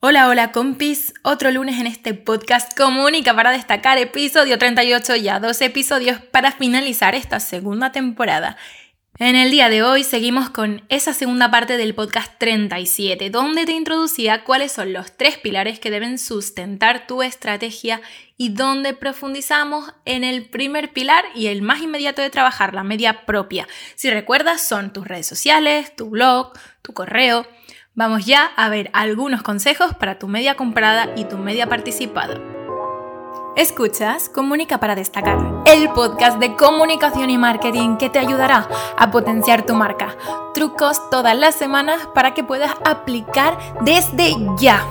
Hola, hola compis, otro lunes en este podcast comunica para destacar episodio 38, ya dos episodios para finalizar esta segunda temporada. En el día de hoy seguimos con esa segunda parte del podcast 37, donde te introducía cuáles son los tres pilares que deben sustentar tu estrategia y donde profundizamos en el primer pilar y el más inmediato de trabajar, la media propia. Si recuerdas, son tus redes sociales, tu blog, tu correo, Vamos ya a ver algunos consejos para tu media comprada y tu media participada. Escuchas Comunica para destacar, el podcast de comunicación y marketing que te ayudará a potenciar tu marca. Trucos todas las semanas para que puedas aplicar desde ya.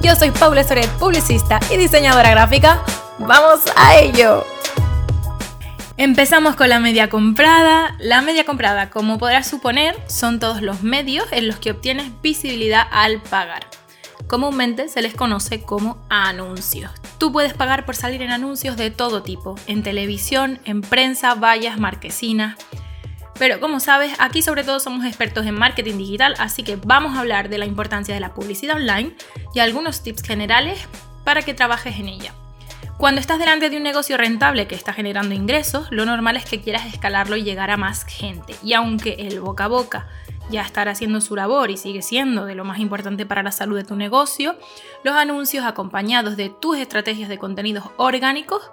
Yo soy Paula Soret, publicista y diseñadora gráfica. ¡Vamos a ello! Empezamos con la media comprada. La media comprada, como podrás suponer, son todos los medios en los que obtienes visibilidad al pagar. Comúnmente se les conoce como anuncios. Tú puedes pagar por salir en anuncios de todo tipo, en televisión, en prensa, vallas, marquesinas. Pero como sabes, aquí sobre todo somos expertos en marketing digital, así que vamos a hablar de la importancia de la publicidad online y algunos tips generales para que trabajes en ella. Cuando estás delante de un negocio rentable que está generando ingresos, lo normal es que quieras escalarlo y llegar a más gente. Y aunque el boca a boca ya estará haciendo su labor y sigue siendo de lo más importante para la salud de tu negocio, los anuncios acompañados de tus estrategias de contenidos orgánicos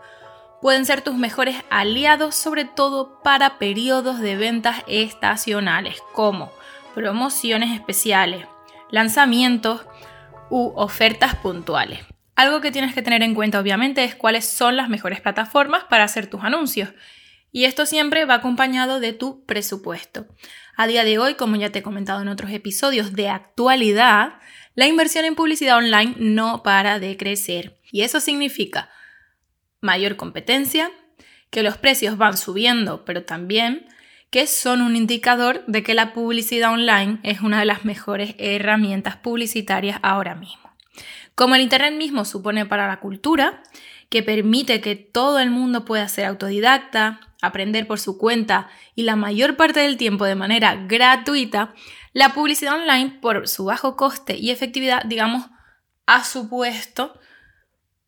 pueden ser tus mejores aliados, sobre todo para periodos de ventas estacionales, como promociones especiales, lanzamientos u ofertas puntuales. Algo que tienes que tener en cuenta obviamente es cuáles son las mejores plataformas para hacer tus anuncios. Y esto siempre va acompañado de tu presupuesto. A día de hoy, como ya te he comentado en otros episodios de actualidad, la inversión en publicidad online no para de crecer. Y eso significa mayor competencia, que los precios van subiendo, pero también que son un indicador de que la publicidad online es una de las mejores herramientas publicitarias ahora mismo. Como el Internet mismo supone para la cultura, que permite que todo el mundo pueda ser autodidacta, aprender por su cuenta y la mayor parte del tiempo de manera gratuita, la publicidad online, por su bajo coste y efectividad, digamos, ha supuesto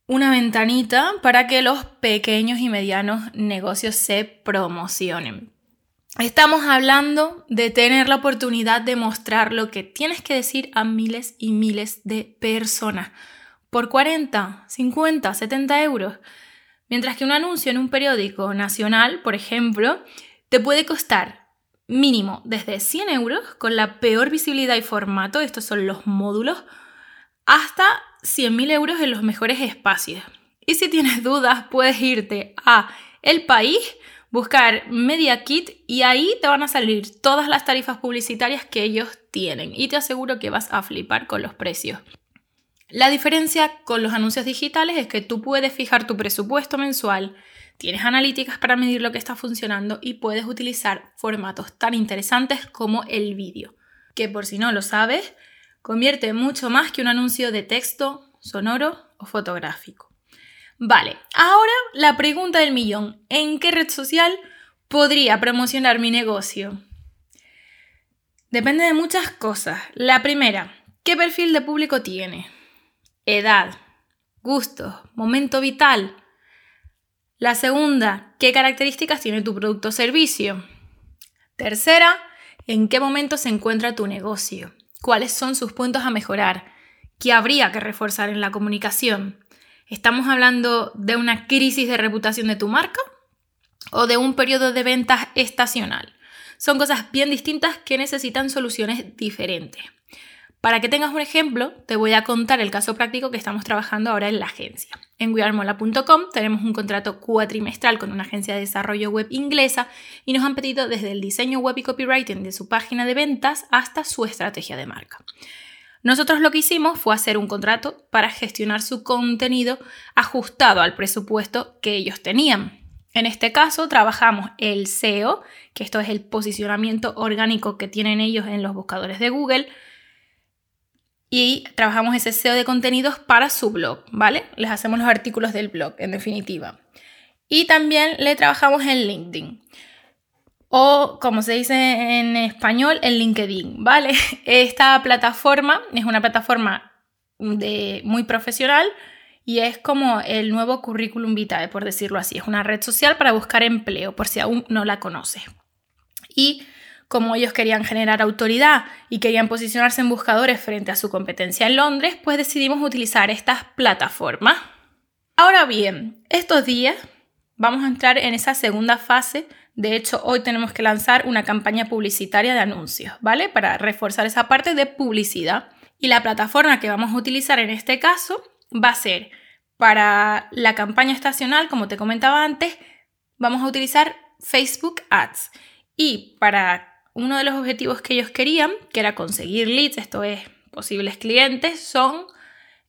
una ventanita para que los pequeños y medianos negocios se promocionen. Estamos hablando de tener la oportunidad de mostrar lo que tienes que decir a miles y miles de personas por 40, 50, 70 euros. Mientras que un anuncio en un periódico nacional, por ejemplo, te puede costar mínimo desde 100 euros con la peor visibilidad y formato, estos son los módulos, hasta 100.000 euros en los mejores espacios. Y si tienes dudas, puedes irte a El País buscar Media Kit y ahí te van a salir todas las tarifas publicitarias que ellos tienen y te aseguro que vas a flipar con los precios. La diferencia con los anuncios digitales es que tú puedes fijar tu presupuesto mensual, tienes analíticas para medir lo que está funcionando y puedes utilizar formatos tan interesantes como el vídeo, que por si no lo sabes, convierte mucho más que un anuncio de texto, sonoro o fotográfico. Vale, ahora la pregunta del millón. ¿En qué red social podría promocionar mi negocio? Depende de muchas cosas. La primera, ¿qué perfil de público tiene? Edad, gustos, momento vital. La segunda, ¿qué características tiene tu producto o servicio? Tercera, ¿en qué momento se encuentra tu negocio? ¿Cuáles son sus puntos a mejorar? ¿Qué habría que reforzar en la comunicación? ¿Estamos hablando de una crisis de reputación de tu marca o de un periodo de ventas estacional? Son cosas bien distintas que necesitan soluciones diferentes. Para que tengas un ejemplo, te voy a contar el caso práctico que estamos trabajando ahora en la agencia. En wearmola.com tenemos un contrato cuatrimestral con una agencia de desarrollo web inglesa y nos han pedido desde el diseño web y copywriting de su página de ventas hasta su estrategia de marca. Nosotros lo que hicimos fue hacer un contrato para gestionar su contenido ajustado al presupuesto que ellos tenían. En este caso trabajamos el SEO, que esto es el posicionamiento orgánico que tienen ellos en los buscadores de Google, y trabajamos ese SEO de contenidos para su blog, ¿vale? Les hacemos los artículos del blog, en definitiva. Y también le trabajamos en LinkedIn o como se dice en español, en LinkedIn, ¿vale? Esta plataforma es una plataforma de, muy profesional y es como el nuevo currículum vitae, por decirlo así. Es una red social para buscar empleo, por si aún no la conoces. Y como ellos querían generar autoridad y querían posicionarse en buscadores frente a su competencia en Londres, pues decidimos utilizar estas plataformas. Ahora bien, estos días vamos a entrar en esa segunda fase. De hecho, hoy tenemos que lanzar una campaña publicitaria de anuncios, ¿vale? Para reforzar esa parte de publicidad. Y la plataforma que vamos a utilizar en este caso va a ser para la campaña estacional, como te comentaba antes, vamos a utilizar Facebook Ads. Y para uno de los objetivos que ellos querían, que era conseguir leads, esto es, posibles clientes, son,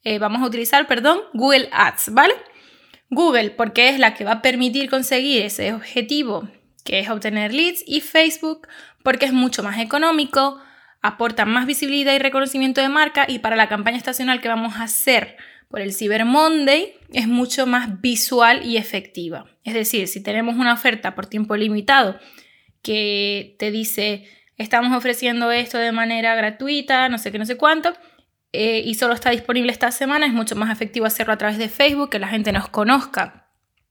eh, vamos a utilizar, perdón, Google Ads, ¿vale? Google, porque es la que va a permitir conseguir ese objetivo, que es obtener leads, y Facebook, porque es mucho más económico, aporta más visibilidad y reconocimiento de marca, y para la campaña estacional que vamos a hacer por el Cyber Monday, es mucho más visual y efectiva. Es decir, si tenemos una oferta por tiempo limitado, que te dice, estamos ofreciendo esto de manera gratuita, no sé qué, no sé cuánto, eh, y solo está disponible esta semana, es mucho más efectivo hacerlo a través de Facebook, que la gente nos conozca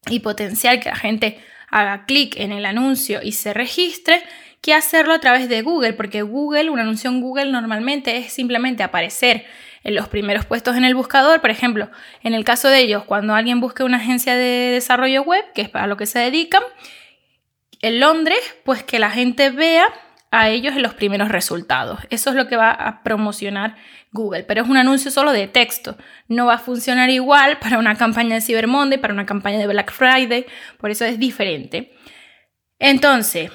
y potencial que la gente haga clic en el anuncio y se registre, que hacerlo a través de Google, porque Google, una anuncio en Google normalmente es simplemente aparecer en los primeros puestos en el buscador, por ejemplo, en el caso de ellos, cuando alguien busque una agencia de desarrollo web, que es para lo que se dedican, en Londres, pues que la gente vea a ellos en los primeros resultados. Eso es lo que va a promocionar Google, pero es un anuncio solo de texto. No va a funcionar igual para una campaña de Cyber Monday, para una campaña de Black Friday, por eso es diferente. Entonces,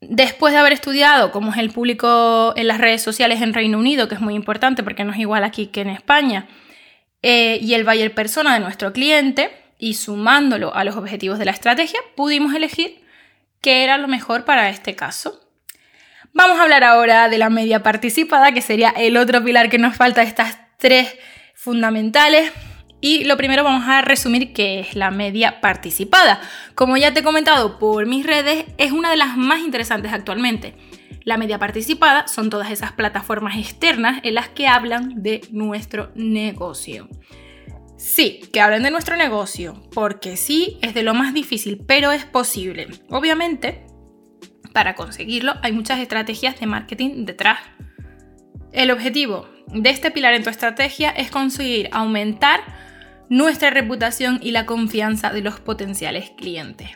después de haber estudiado cómo es el público en las redes sociales en Reino Unido, que es muy importante porque no es igual aquí que en España, eh, y el buyer persona de nuestro cliente, y sumándolo a los objetivos de la estrategia, pudimos elegir qué era lo mejor para este caso. Vamos a hablar ahora de la media participada, que sería el otro pilar que nos falta de estas tres fundamentales. Y lo primero vamos a resumir qué es la media participada. Como ya te he comentado por mis redes, es una de las más interesantes actualmente. La media participada son todas esas plataformas externas en las que hablan de nuestro negocio. Sí, que hablen de nuestro negocio, porque sí es de lo más difícil, pero es posible. Obviamente, para conseguirlo hay muchas estrategias de marketing detrás. El objetivo de este pilar en tu estrategia es conseguir aumentar nuestra reputación y la confianza de los potenciales clientes.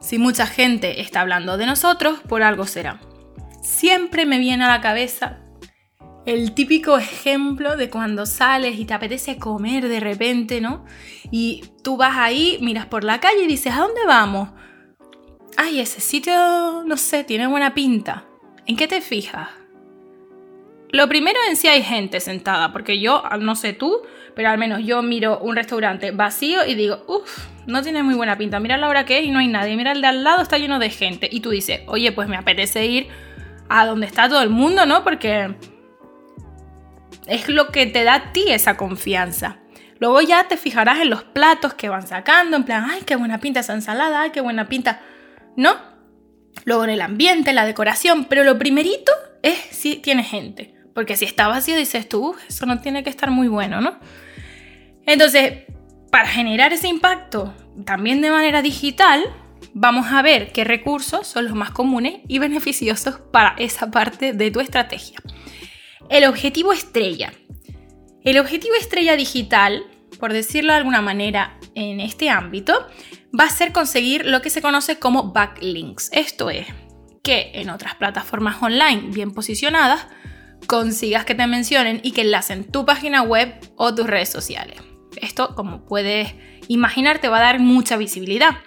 Si mucha gente está hablando de nosotros, por algo será. Siempre me viene a la cabeza el típico ejemplo de cuando sales y te apetece comer de repente, ¿no? Y tú vas ahí, miras por la calle y dices, ¿a dónde vamos? Ay, ese sitio, no sé, tiene buena pinta. ¿En qué te fijas? Lo primero en si hay gente sentada, porque yo, no sé tú, pero al menos yo miro un restaurante vacío y digo, uff, no tiene muy buena pinta. Mira la hora que es y no hay nadie. Mira el de al lado, está lleno de gente. Y tú dices, oye, pues me apetece ir a donde está todo el mundo, ¿no? Porque es lo que te da a ti esa confianza. Luego ya te fijarás en los platos que van sacando, en plan, ay, qué buena pinta esa ensalada, qué buena pinta. ¿No? Luego en el ambiente, la decoración, pero lo primerito es si tiene gente. Porque si está vacío dices tú, eso no tiene que estar muy bueno, ¿no? Entonces, para generar ese impacto también de manera digital, vamos a ver qué recursos son los más comunes y beneficiosos para esa parte de tu estrategia el objetivo estrella. El objetivo estrella digital, por decirlo de alguna manera en este ámbito, va a ser conseguir lo que se conoce como backlinks. Esto es, que en otras plataformas online bien posicionadas consigas que te mencionen y que enlacen tu página web o tus redes sociales. Esto, como puedes imaginar, te va a dar mucha visibilidad.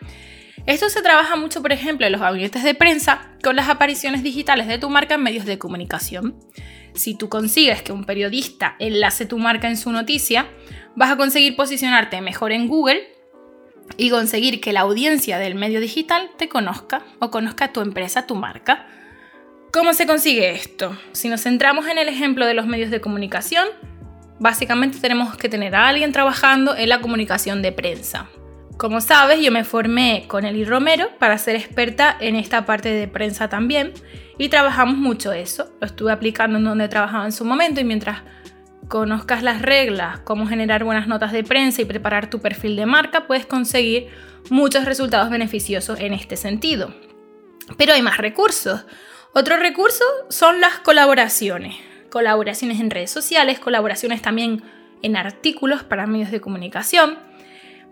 Esto se trabaja mucho, por ejemplo, en los gabinetes de prensa con las apariciones digitales de tu marca en medios de comunicación si tú consigues que un periodista enlace tu marca en su noticia, vas a conseguir posicionarte mejor en Google y conseguir que la audiencia del medio digital te conozca o conozca tu empresa, tu marca. ¿Cómo se consigue esto? Si nos centramos en el ejemplo de los medios de comunicación, básicamente tenemos que tener a alguien trabajando en la comunicación de prensa. Como sabes, yo me formé con Eli Romero para ser experta en esta parte de prensa también y trabajamos mucho eso. Lo estuve aplicando en donde trabajaba en su momento y mientras conozcas las reglas, cómo generar buenas notas de prensa y preparar tu perfil de marca, puedes conseguir muchos resultados beneficiosos en este sentido. Pero hay más recursos. Otro recurso son las colaboraciones. Colaboraciones en redes sociales, colaboraciones también en artículos para medios de comunicación.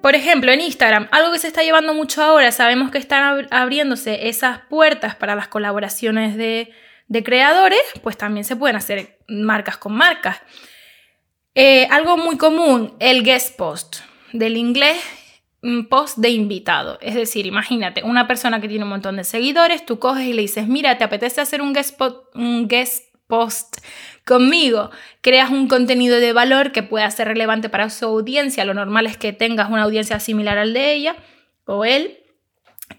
Por ejemplo, en Instagram, algo que se está llevando mucho ahora, sabemos que están abriéndose esas puertas para las colaboraciones de, creadores, pues también se pueden hacer marcas con marcas. Eh, algo muy común, el guest post, del inglés post de invitado. Es decir, imagínate, una persona que tiene un montón de seguidores, tú coges y le dices, mira, ¿te apetece hacer un guest, un guest post conmigo? Creas un contenido de valor que pueda ser relevante para su audiencia. Lo normal es que tengas una audiencia similar al de ella o él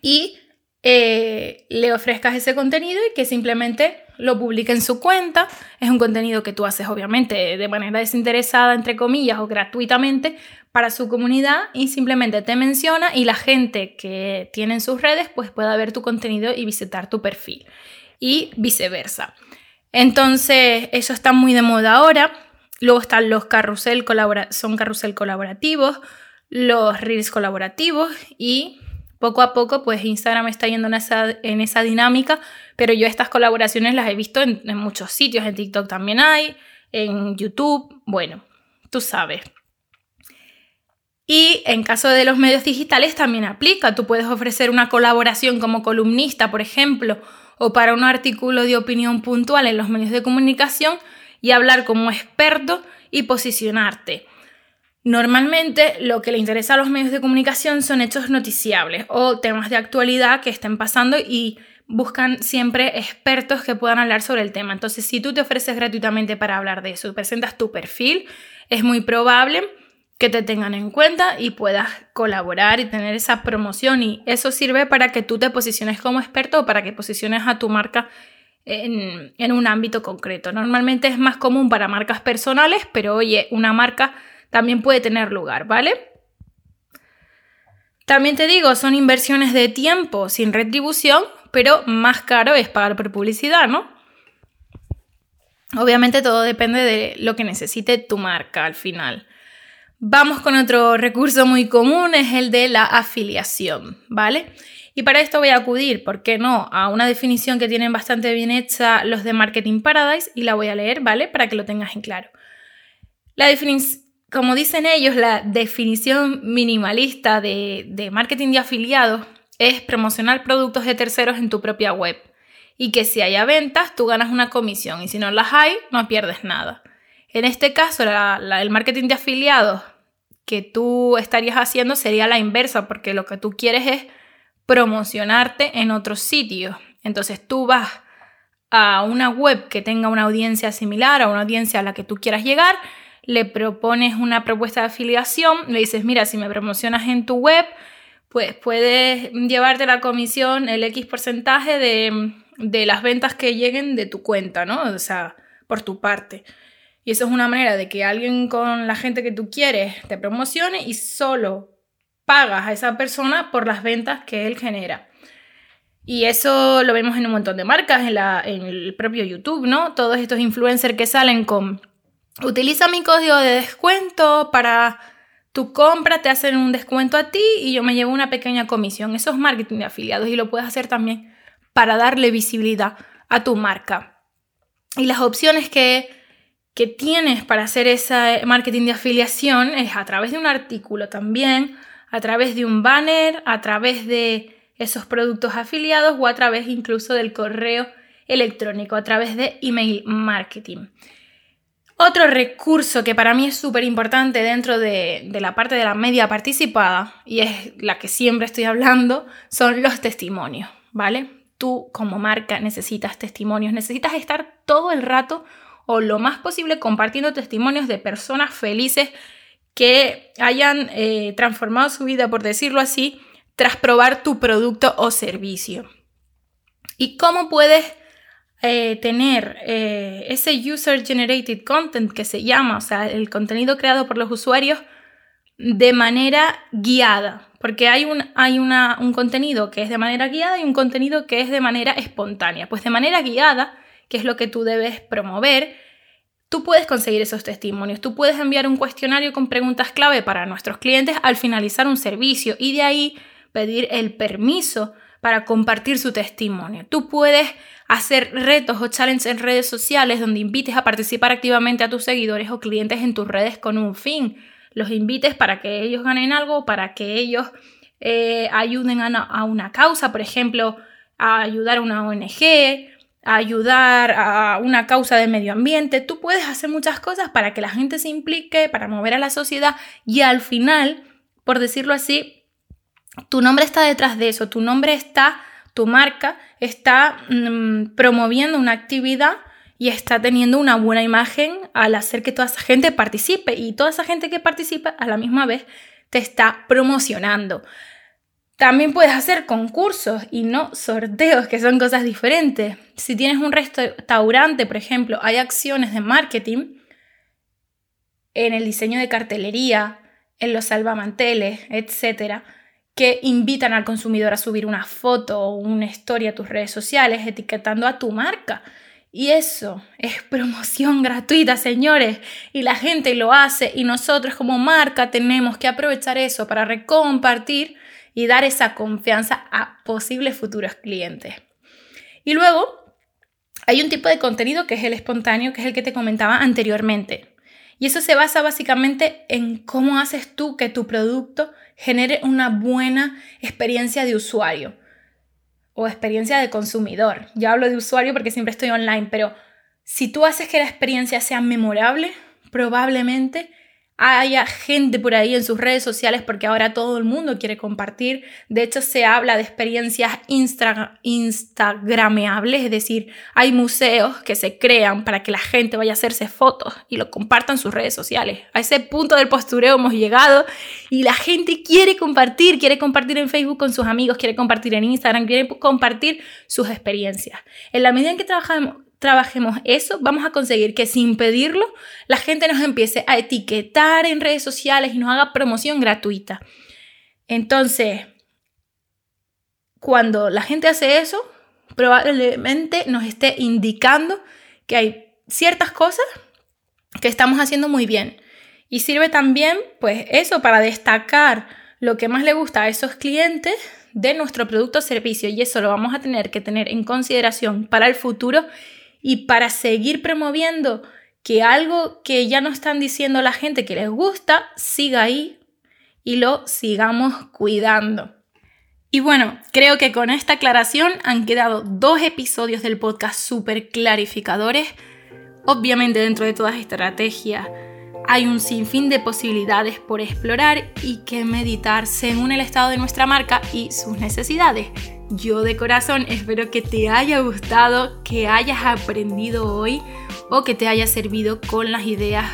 y eh, le ofrezcas ese contenido y que simplemente lo publique en su cuenta. Es un contenido que tú haces obviamente de manera desinteresada, entre comillas, o gratuitamente para su comunidad y simplemente te menciona y la gente que tiene en sus redes pues pueda ver tu contenido y visitar tu perfil y viceversa. Entonces, eso está muy de moda ahora. Luego están los carrusel, son carrusel colaborativos, los reels colaborativos y poco a poco pues Instagram está yendo en esa, en esa dinámica, pero yo estas colaboraciones las he visto en, en muchos sitios, en TikTok también hay, en YouTube, bueno, tú sabes. Y en caso de los medios digitales también aplica. Tú puedes ofrecer una colaboración como columnista, por ejemplo, o para un artículo de opinión puntual en los medios de comunicación y hablar como experto y posicionarte. Normalmente lo que le interesa a los medios de comunicación son hechos noticiables o temas de actualidad que estén pasando y buscan siempre expertos que puedan hablar sobre el tema. Entonces, si tú te ofreces gratuitamente para hablar de eso, presentas tu perfil, es muy probable que te tengan en cuenta y puedas colaborar y tener esa promoción y eso sirve para que tú te posiciones como experto o para que posiciones a tu marca en, un ámbito concreto. Normalmente es más común para marcas personales, pero oye, una marca también puede tener lugar, ¿vale? También te digo, son inversiones de tiempo sin retribución, pero más caro es pagar por publicidad, ¿no? Obviamente todo depende de lo que necesite tu marca al final. Vamos con otro recurso muy común, es el de la afiliación, ¿vale? Y para esto voy a acudir, ¿por qué no?, a una definición que tienen bastante bien hecha los de Marketing Paradise y la voy a leer, ¿vale? Para que lo tengas en claro. La como dicen ellos, la definición minimalista de, marketing de afiliados es promocionar productos de terceros en tu propia web y que si haya ventas, tú ganas una comisión y si no las hay, no pierdes nada. En este caso, el marketing de afiliados que tú estarías haciendo sería la inversa, porque lo que tú quieres es promocionarte en otros sitios. Entonces tú vas a una web que tenga una audiencia similar, a una audiencia a la que tú quieras llegar, le propones una propuesta de afiliación, le dices, mira, si me promocionas en tu web, pues puedes llevarte la comisión, el X porcentaje de, de las ventas que lleguen de tu cuenta, ¿no? O sea, por tu parte. Y eso es una manera de que alguien con la gente que tú quieres te promocione y solo pagas a esa persona por las ventas que él genera. Y eso lo vemos en un montón de marcas, en, la, en el propio YouTube, ¿no? Todos estos influencers que salen con, utiliza mi código de descuento para tu compra, te hacen un descuento a ti y yo me llevo una pequeña comisión. Eso es marketing de afiliados y lo puedes hacer también para darle visibilidad a tu marca. Y las opciones que que tienes para hacer ese marketing de afiliación es a través de un artículo también, a través de un banner, a través de esos productos afiliados o a través incluso del correo electrónico, a través de email marketing. Otro recurso que para mí es súper importante dentro de, de, la parte de la media participada, y es la que siempre estoy hablando, son los testimonios, ¿vale? Tú como marca necesitas testimonios, necesitas estar todo el rato o lo más posible compartiendo testimonios de personas felices que hayan eh, transformado su vida, por decirlo así, tras probar tu producto o servicio. ¿Y cómo puedes eh, tener eh, ese user generated content que se llama, o sea, el contenido creado por los usuarios de manera guiada? Porque hay, un, hay un contenido que es de manera guiada y un contenido que es de manera espontánea. Pues de manera guiada que es lo que tú debes promover, Tú puedes conseguir esos testimonios, tú puedes enviar un cuestionario con preguntas clave para nuestros clientes al finalizar un servicio y de ahí pedir el permiso para compartir su testimonio. Tú puedes hacer retos o challenges en redes sociales donde invites a participar activamente a tus seguidores o clientes en tus redes con un fin. Los invites para que ellos ganen algo, para que ellos eh, ayuden a una causa, por ejemplo, a ayudar a una ONG, ayudar a una causa de medio ambiente. Tú puedes hacer muchas cosas para que la gente se implique, para mover a la sociedad y al final, por decirlo así, tu nombre está detrás de eso, tu nombre está, tu marca está mm, promoviendo una actividad y está teniendo una buena imagen al hacer que toda esa gente participe y toda esa gente que participa a la misma vez te está promocionando. También puedes hacer concursos y no sorteos, que son cosas diferentes. Si tienes un restaurante, por ejemplo, hay acciones de marketing en el diseño de cartelería, en los salvamanteles, etcétera, que invitan al consumidor a subir una foto o una historia a tus redes sociales etiquetando a tu marca. Y eso es promoción gratuita, señores. Y la gente lo hace y nosotros como marca tenemos que aprovechar eso para recompartir y dar esa confianza a posibles futuros clientes. Y luego hay un tipo de contenido que es el espontáneo, que es el que te comentaba anteriormente. Y eso se basa básicamente en cómo haces tú que tu producto genere una buena experiencia de usuario o experiencia de consumidor. Ya hablo de usuario porque siempre estoy online, pero si tú haces que la experiencia sea memorable, probablemente haya gente por ahí en sus redes sociales porque ahora todo el mundo quiere compartir. De hecho, se habla de experiencias instagrameables, es decir, hay museos que se crean para que la gente vaya a hacerse fotos y lo compartan sus redes sociales. A ese punto del postureo hemos llegado y la gente quiere compartir, quiere compartir en Facebook con sus amigos, quiere compartir en Instagram, quiere compartir sus experiencias. En la medida en que trabajamos, trabajemos eso, vamos a conseguir que sin pedirlo la gente nos empiece a etiquetar en redes sociales y nos haga promoción gratuita. Entonces, cuando la gente hace eso, probablemente nos esté indicando que hay ciertas cosas que estamos haciendo muy bien. Y sirve también, pues eso, para destacar lo que más le gusta a esos clientes de nuestro producto o servicio. Y eso lo vamos a tener que tener en consideración para el futuro y para seguir promoviendo que algo que ya nos están diciendo la gente que les gusta siga ahí y lo sigamos cuidando. Y bueno, creo que con esta aclaración han quedado dos episodios del podcast súper clarificadores. Obviamente dentro de todas estrategias hay un sinfín de posibilidades por explorar y que meditar según el estado de nuestra marca y sus necesidades. Yo de corazón espero que te haya gustado, que hayas aprendido hoy o que te haya servido con las ideas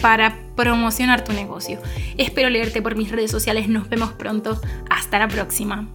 para promocionar tu negocio. Espero leerte por mis redes sociales. Nos vemos pronto. Hasta la próxima.